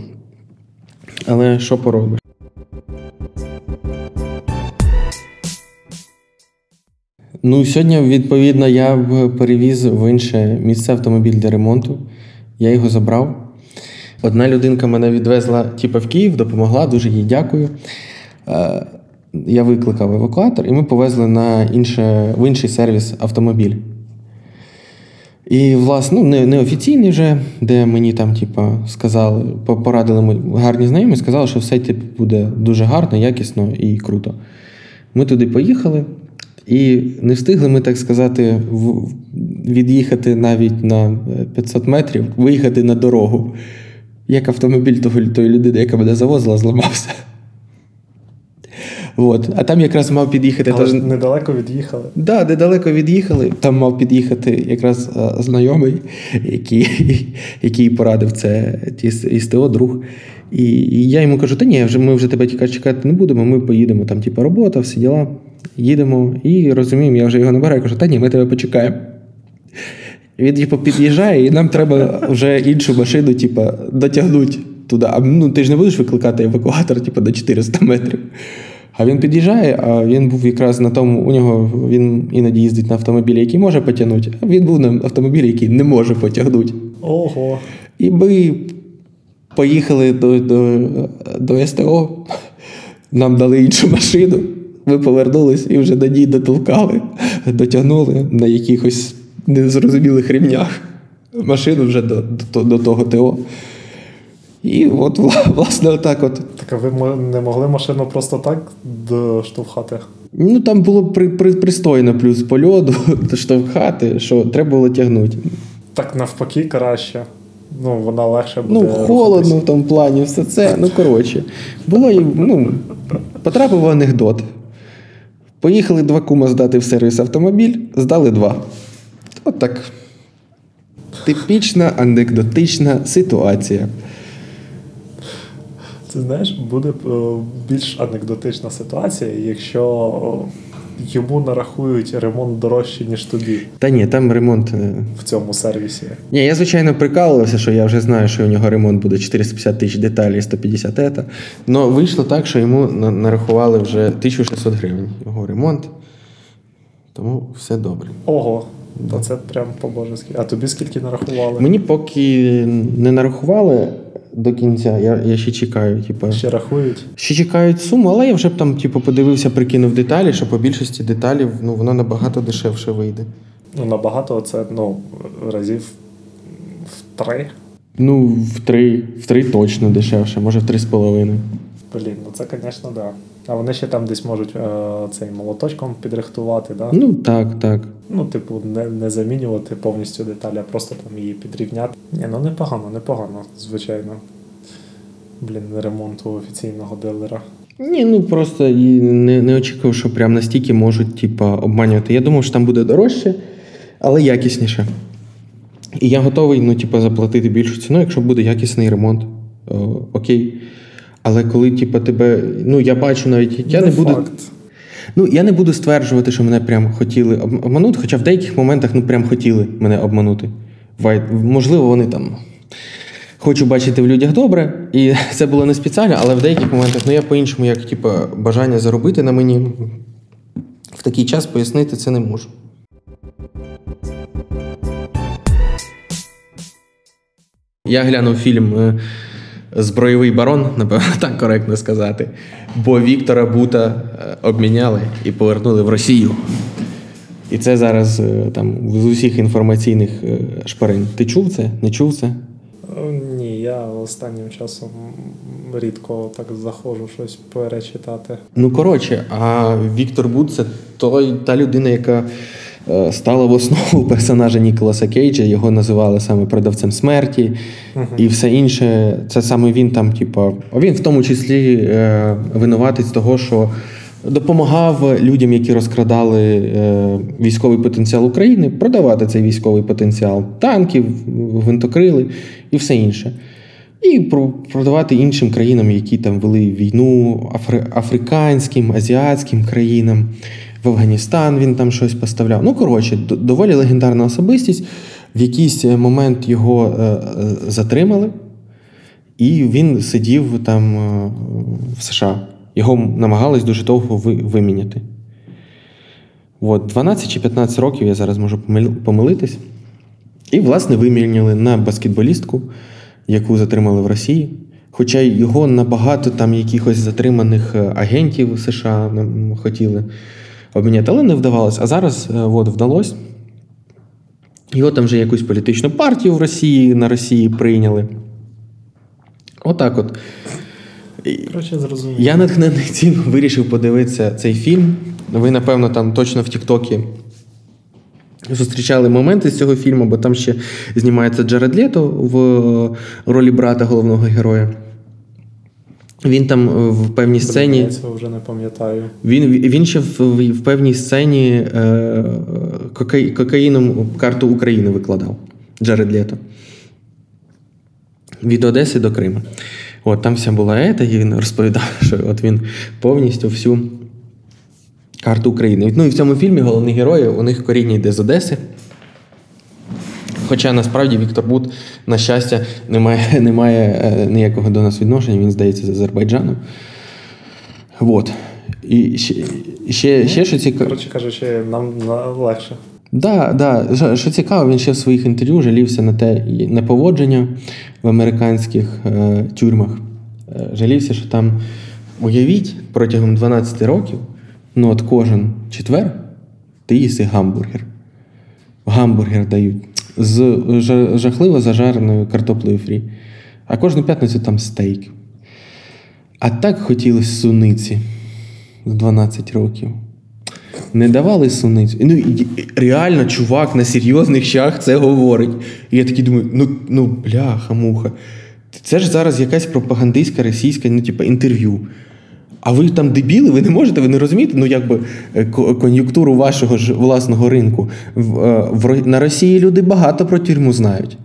Але що поробиш? Ну, сьогодні, відповідно, я перевіз в інше місце автомобіль для ремонту. Я його забрав. Одна людинка мене відвезла типу, в Київ, допомогла, дуже їй дякую. Е, я викликав евакуатор, і ми повезли на інше, в інший сервіс автомобіль. І, власне, ну, не, неофіційний вже, де мені там, типу, сказали, порадили ми гарні знайомі, сказали, що все типу, буде дуже гарно, якісно і круто. Ми туди поїхали. І не встигли ми, так сказати, від'їхати навіть на 500 метрів, виїхати на дорогу. Як автомобіль того, тої людини, яка мене завозила, зламався. От. А там якраз мав під'їхати. Але ж недалеко від'їхали. Да, недалеко від'їхали. Там мав під'їхати якраз е, знайомий, який, який порадив це СТО, друг. І, і я йому кажу: та ні, ми вже тебе чекати не будемо, ми поїдемо. Там, типу, робота, всі діла. Їдемо і розуміємо, я вже його набираю, кажу, та ні, ми тебе почекаємо. Він типу, під'їжджає, і нам треба вже іншу машину, типу, дотягнути туди. А ну ти ж не будеш викликати евакуатор, типу, до 400 метрів. А він під'їжджає, а він був якраз на тому, у нього він іноді їздить на автомобілі, який може потягнути, а він був на автомобілі, який не може потягнути. Ого. І ми поїхали до, до, до СТО, нам дали іншу машину, ми повернулись і вже на ній дотолкали, дотягнули на якихось незрозумілих ремнях машину вже до, до, до того ТО. І от, власне, отак от. Так а ви не могли машину просто так доштовхати? Ну, там було при, при, пристойно, плюс по льоду, штовхати, що треба було тягнути. Так навпаки краще. Ну, вона легше буде. Ну, холодно в тому плані, все це. Ну, коротше. Було ну, потрапив в анекдот. Поїхали два кума здати в сервіс автомобіль, здали два. От так. Типічна анекдотична ситуація. Ти знаєш, буде е, більш анекдотична ситуація, якщо о, йому нарахують ремонт дорожче, ніж тобі Та ні, там ремонт. е, в цьому сервісі. Ні, я звичайно прикалувався, що я вже знаю, що у нього ремонт буде 450 тисяч деталей, 150 ета. Но вийшло так, що йому нарахували вже 1600 гривень його ремонт. Тому все добре. Ого, то це прям по-божески. А тобі скільки нарахували? Мені поки не нарахували до кінця, я, я ще чекаю. Типу, Ще рахують? ще чекають суму, але я вже б там, типу, подивився, прикинув деталі, що по більшості деталів ну, воно набагато дешевше вийде. Ну, набагато це ну, разів в три. Ну, в три, в три точно дешевше, може в три з половиною. Блін, ну це, звісно, да. А вони ще там десь можуть е, цей молоточком підрихтувати, да? Ну так, так. Ну, типу, не, не замінювати повністю деталі, а просто там її підрівняти. Ні, ну непогано, непогано, звичайно. Блін, ремонт у офіційного дилера. Ні, ну просто і не, не очікував, що прям настільки можуть типа, обманювати. Я думав, що там буде дорожче, але якісніше. І я готовий ну, типа, заплатити більшу ціну, якщо буде якісний ремонт. О, окей. Але коли типа, тебе. Ну, я бачу навіть, я не, буду. факт. Ну, я не буду стверджувати, що мене прям хотіли обманути, хоча в деяких моментах ну, прям хотіли мене обманути. Можливо, вони там. Хочу бачити в людях добре, і це було не спеціально, але в деяких моментах ну я по-іншому, як типу, бажання заробити на мені в такий час пояснити це не можу. Я глянув фільм е, Збройовий барон, напевно, так коректно сказати. Бо Віктора Бута е, обміняли і повернули в Росію. І це зараз е, там з усіх інформаційних е, шпарин. Ти чув це? Не чув це? Ні, я останнім часом рідко так заходжу щось перечитати. Ну коротше, а Віктор Бут це той, та людина, яка стала в основу персонажа Ніколаса Кейджа. Його називали саме продавцем смерті і все інше. Це саме він там, типу, він в тому числі е, винуватець того, що. Допомагав людям, які розкрадали е, військовий потенціал України, продавати цей військовий потенціал танків, гвинтокрили і все інше. І продавати іншим країнам, які там вели війну, афри- африканським, азіатським країнам. В Афганістан він там щось поставляв. Ну, коротше, доволі легендарна особистість. В якийсь е, момент його е, е, затримали, і він сидів там в США. Його намагались дуже довго виміняти. От, 12 чи 15 років я зараз можу помилитись. І, власне, виміняли на баскетболістку, яку затримали в Росії. Хоча його набагато там якихось затриманих агентів США хотіли обміняти, але не вдавалося. А зараз е, от, вдалося. Його там вже якусь політичну партію в Росії на Росії прийняли. Отак от. Коротше, зрозумів. я натхнений цим вирішив подивитися цей фільм. Ви, напевно, там точно в Тіктокі зустрічали моменти з цього фільму, бо там ще знімається Джаред Лето в ролі брата головного героя. Він там е, в певній сцені. Я цього вже не пам'ятаю. Він він ще в, в, в певній сцені е, кокаї, кокаїном карту України викладав Джаред Лето. Від Одеси до Криму. От там вся була ета, і він розповідав, що от він повністю всю карту України. Ну і в цьому фільмі головні герої, у них коріння йде з Одеси. Хоча насправді Віктор Бут, на щастя, не має, не має е, ніякого до нас відношення, він здається з Азербайджану. От. І ще, ще, ще що цікаво. Коротше кажучи, нам легше. Да, да. Що цікаво, він ще в своїх інтерв'ю жалівся на те неповодження в американських е, тюрмах. Е, жалівся, що там, уявіть, протягом 12 років, ну от кожен четвер ти їси гамбургер. Гамбургер дають з жахливо зажареною картоплею фрі. А кожну п'ятницю там стейк. А так хотілося суниці з 12 років. Не давали суницю. Ну, Реально, чувак на серйозних щах це говорить. І я такий думаю, ну ну бляха, муха. Це ж зараз якась пропагандистська російська ну, типу, інтерв'ю. А ви там дебіли, ви не можете, ви не розумієте, ну якби е, кон'юнктуру вашого ж власного ринку. В, е, в, На Росії люди багато про тюрму знають.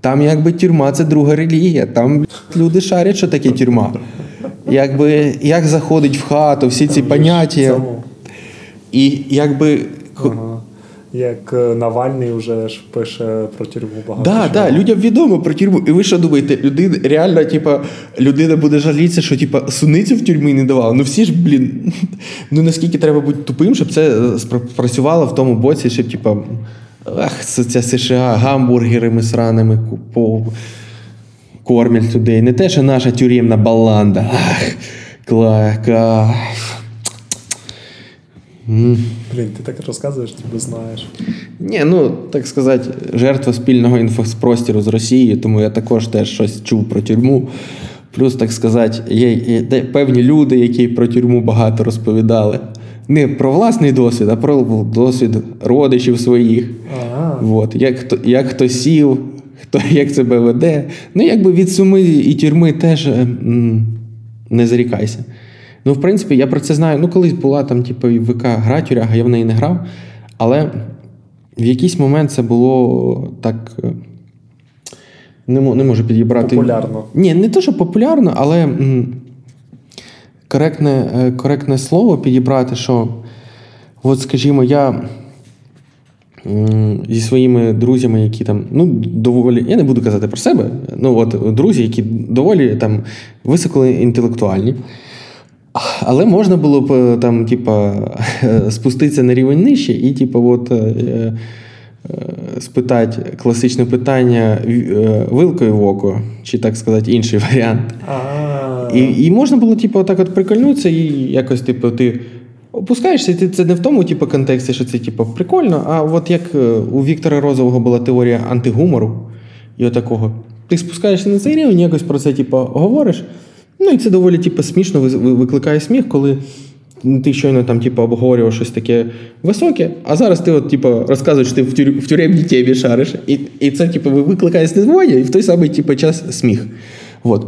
Там, якби тюрма це друга релігія. Там люди шарять, що таке тюрма. Якби як заходить в хату, всі ці поняття. І якби. Ага. Як е, Навальний вже ж пише про тюрму багато. Да, да, людям відомо про тюрму. І ви що думаєте, людина реально, типа, людина буде жалітися, що типа суницю в тюрмі не давала. Ну всі ж, блін, ну наскільки треба бути тупим, щоб це е, спрацювало в тому боці, щоб, типа, ах, це США гамбургерами сраними по кормять людей. Не те, що наша тюремна баланда. Ах, кайф. Блін, ти так розказуєш, ніби знаєш. Ні, ну так сказати, жертва спільного інфоспростіру з Росією, тому я також теж щось чув про тюрму. Плюс, так сказати, є, є певні люди, які про тюрму багато розповідали. Не про власний досвід, а про досвід родичів своїх. Ага. От, Як хто як хто сів, хто як себе веде. Ну, якби від суми і тюрми теж м, не зарікайся. Ну, в принципі, я про це знаю. Ну, колись була там, типу, ВК гра тюряга, я в неї не грав. Але в якийсь момент це було так. Е, не не можу підібрати. Популярно. Ні, не те, що популярно, але м, коректне е, коректне слово підібрати, що, от, скажімо, я. Зі своїми друзями, які там, ну, доволі, я не буду казати про себе, ну от друзі, які доволі там високоінтелектуальні. Але можна було б е, там, типа, спуститися на рівень нижче і, типа, от, е, е, спитати класичне питання вилкою в око, чи так сказати, інший варіант. І і можна було, типу, отак от прикольнутися, і якось, типу, ти опускаєшся, і ти це не в тому типу, контексті, що це типу, прикольно, а от як у Віктора Розового була теорія антигумору і отакого. Ти спускаєшся на цей рівень, якось про це, типу, говориш. Ну і це доволі типу, смішно викликає сміх, коли ти щойно там, типу, обговорював щось таке високе, а зараз ти от, типу, розказуєш, що ти в, тюр... в тюремній темі шариш. І і це типу, викликає зневоя, і в той самий типу, час сміх. От.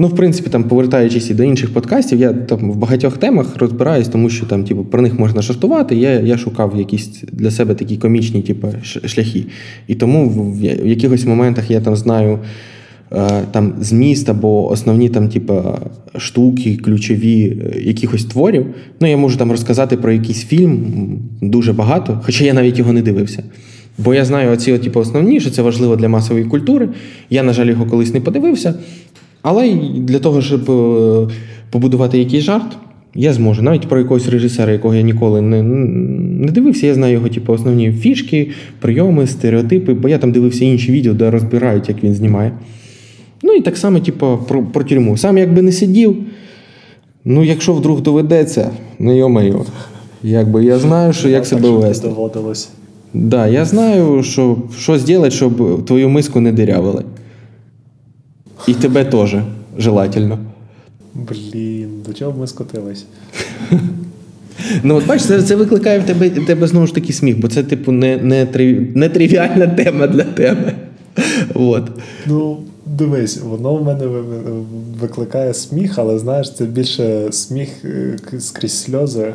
Ну, в принципі, там, повертаючись і до інших подкастів, я там в багатьох темах розбираюсь, тому що там, типу, про них можна жартувати. Я я шукав якісь для себе такі комічні типу, шляхи. І тому в, в якихось моментах я там знаю. Е, там зміст або основні там, типу, штуки, ключові е, якихось творів. Ну, я можу там розказати про якийсь фільм дуже багато, хоча я навіть його не дивився. Бо я знаю оці типу, основні, що це важливо для масової культури. Я, на жаль, його колись не подивився. Але для того, щоб е, побудувати якийсь жарт, я зможу. Навіть про якогось режисера, якого я ніколи не не дивився, я знаю його типу, основні фішки, прийоми, стереотипи, бо я там дивився інші відео, де розбирають, як він знімає. Ну і так само, типу, про про тюрму. Сам якби не сидів. Ну, якщо вдруг доведеться, не йомаю. Якби я знаю, що як себе вести. доводилось. Да, я знаю, що що зробити, щоб твою миску не дирявили. І тебе теж желательно. Блін, до чого б ми скотились? Ну, от бачиш, це, це викликає в тебе тебе знову ж таки сміх, бо це, типу, не не, не тривіальна тема для тебе. От. Ну, Дивись, воно в мене викликає сміх, але знаєш, це більше сміх е, скрізь сльози.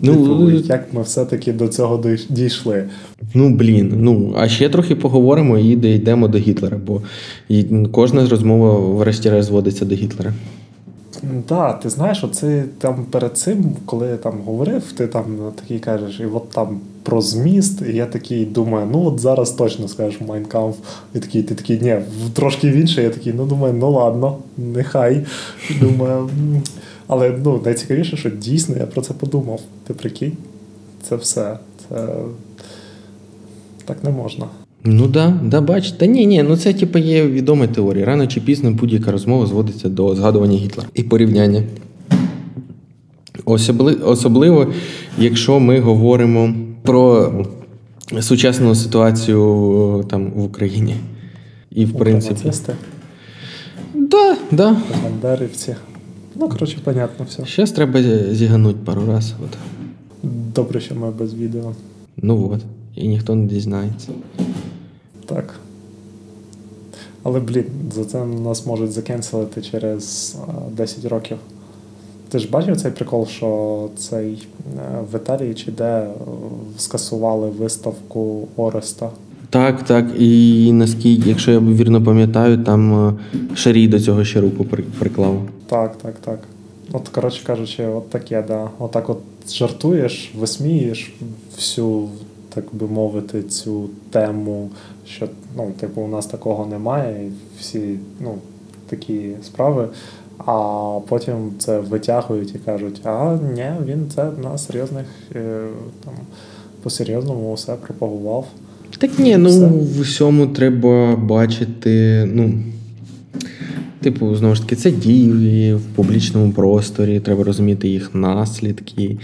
Ну, типу, як ми все-таки до цього дійшли? Ну, блін. Ну, а ще трохи поговоримо і дійдемо до Гітлера, бо кожна розмова врешті-решт зводиться до Гітлера. Так, да, ти знаєш, оце там перед цим, коли я там говорив, ти там такий кажеш, і от там про зміст, і я такий думаю, ну от зараз точно скажеш Майнкамф. І такий, ти такий, ні, трошки інше, я такий, ну думаю, ну ладно, нехай. Думаю, але ну, найцікавіше, що дійсно я про це подумав. Ти прикинь? Це все. Це так не можна. Ну да, да, бач. Та ні, ні, ну це типу є відома теорія. Рано чи пізно будь-яка розмова зводиться до згадування Гітлера і порівняння. Особливо, якщо ми говоримо про сучасну ситуацію там в Україні. І в принципі. Нацисти? Да, да. Бандерівці. Ну, коротше, понятно все. Зараз треба зігануть пару разів. От. Добре, що ми без відео. Ну от. І ніхто не дізнається. Так. Але, блін, за це нас можуть закенселити через 10 років. Ти ж бачив цей прикол, що цей е, в Італії чи де е, скасували виставку Ореста? Так, так. І наскільки, якщо я вірно пам'ятаю, там е, Шарій до цього ще руку приклав. Так, так, так. От, коротше кажучи, от таке, да. Отак от жартуєш, висмієш всю, так би мовити, цю тему, що ну, типу, у нас такого немає, і всі ну, такі справи. А потім це витягують і кажуть, а ні, він це на серйозних е, там по-серйозному все пропагував. Так ні, ну в усьому треба бачити, ну. Типу, знову ж таки, це дії в публічному просторі, треба розуміти їх наслідки,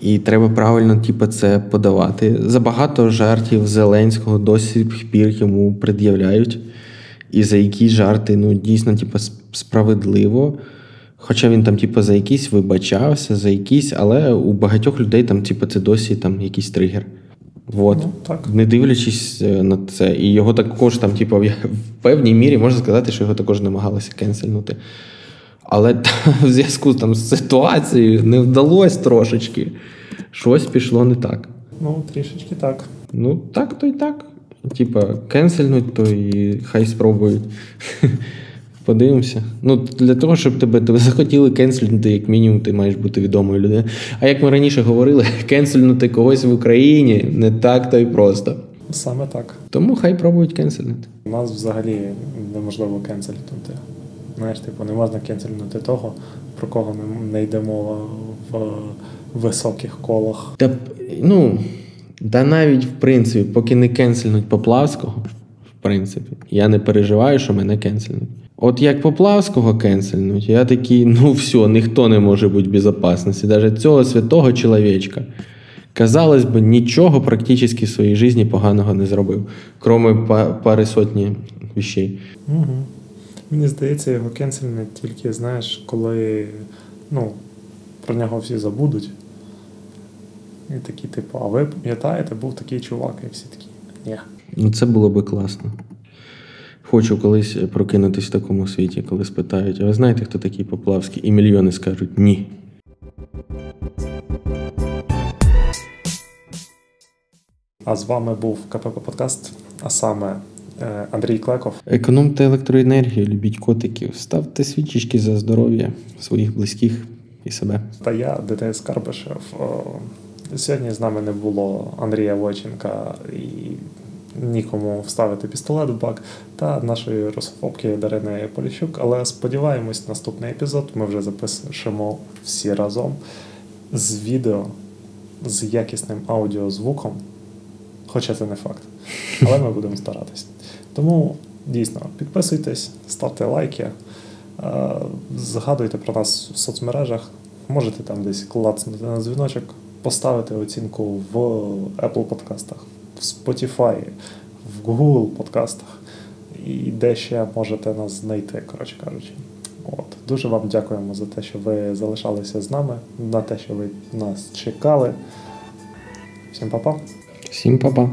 і треба правильно типу, це подавати. Забагато жартів Зеленського досі пір йому пред'являють і за які жарти ну, дійсно типу, справедливо. Хоча він там, типу, за якісь вибачався, за якісь, але у багатьох людей там, типу, це досі там якийсь тригер. От. Ну, так. Не дивлячись е, на це. І його також там, типу, в певній мірі можна сказати, що його також намагалися кенсельнути. Але в зв'язку там, з ситуацією не вдалося трошечки. Щось пішло не так. Ну, трішечки так. Ну, так, то й так. Типа, кенсельнуть, то і хай спробують. Подивимося. Ну, Для того, щоб тебе тебе захотіли кенсельнути, як мінімум, ти маєш бути відомою людиною. А як ми раніше говорили, кенсельнути когось в Україні не так то й просто. Саме так. Тому хай пробують кенсельнути. У нас взагалі неможливо кенсельнути. Знаєш, типу, не можна кенсельнути того, про кого не йде мова в високих колах. Та ну. Та навіть в принципі, поки не кенсельнуть Поплавського, в принципі, я не переживаю, що мене кенсельнуть. От як Поплавського кенсельнуть, я такий, ну все, ніхто не може бути в безпечності, навіть цього святого чоловічка. Казалось би, нічого практично в своїй житті поганого не зробив, крім пари сотні вещей. Угу. Мені здається, його кенсельнуть тільки, знаєш, коли ну, про нього всі забудуть. І такі, типу, а ви пам'ятаєте, був такий чувак, і всі такі. Ні. Ну це було би класно. Хочу колись прокинутись в такому світі, коли спитають, а ви знаєте, хто такий Поплавський? І мільйони скажуть ні. А з вами був КПП Подкаст, а саме е, Андрій Клеков. Економте електроенергію, любіть котиків, ставте свічечки за здоров'я своїх близьких і себе. Та я, ДТС Карбишев. Сьогодні з нами не було Андрія Войченка і нікому вставити пістолет в бак та нашої русофобки Дарини Поліщук. Але сподіваємось, наступний епізод ми вже запишемо всі разом з відео з якісним аудіозвуком. Хоча це не факт. Але ми будемо старатись. Тому дійсно підписуйтесь, ставте лайки, е, згадуйте про нас в соцмережах. Можете там десь клацнути на дзвіночок поставити оцінку в Apple подкастах, в Spotify, в Google подкастах і де ще можете нас знайти, коротше кажучи. От. Дуже вам дякуємо за те, що ви залишалися з нами, на те, що ви нас чекали. Всім па-па. Всім па-па.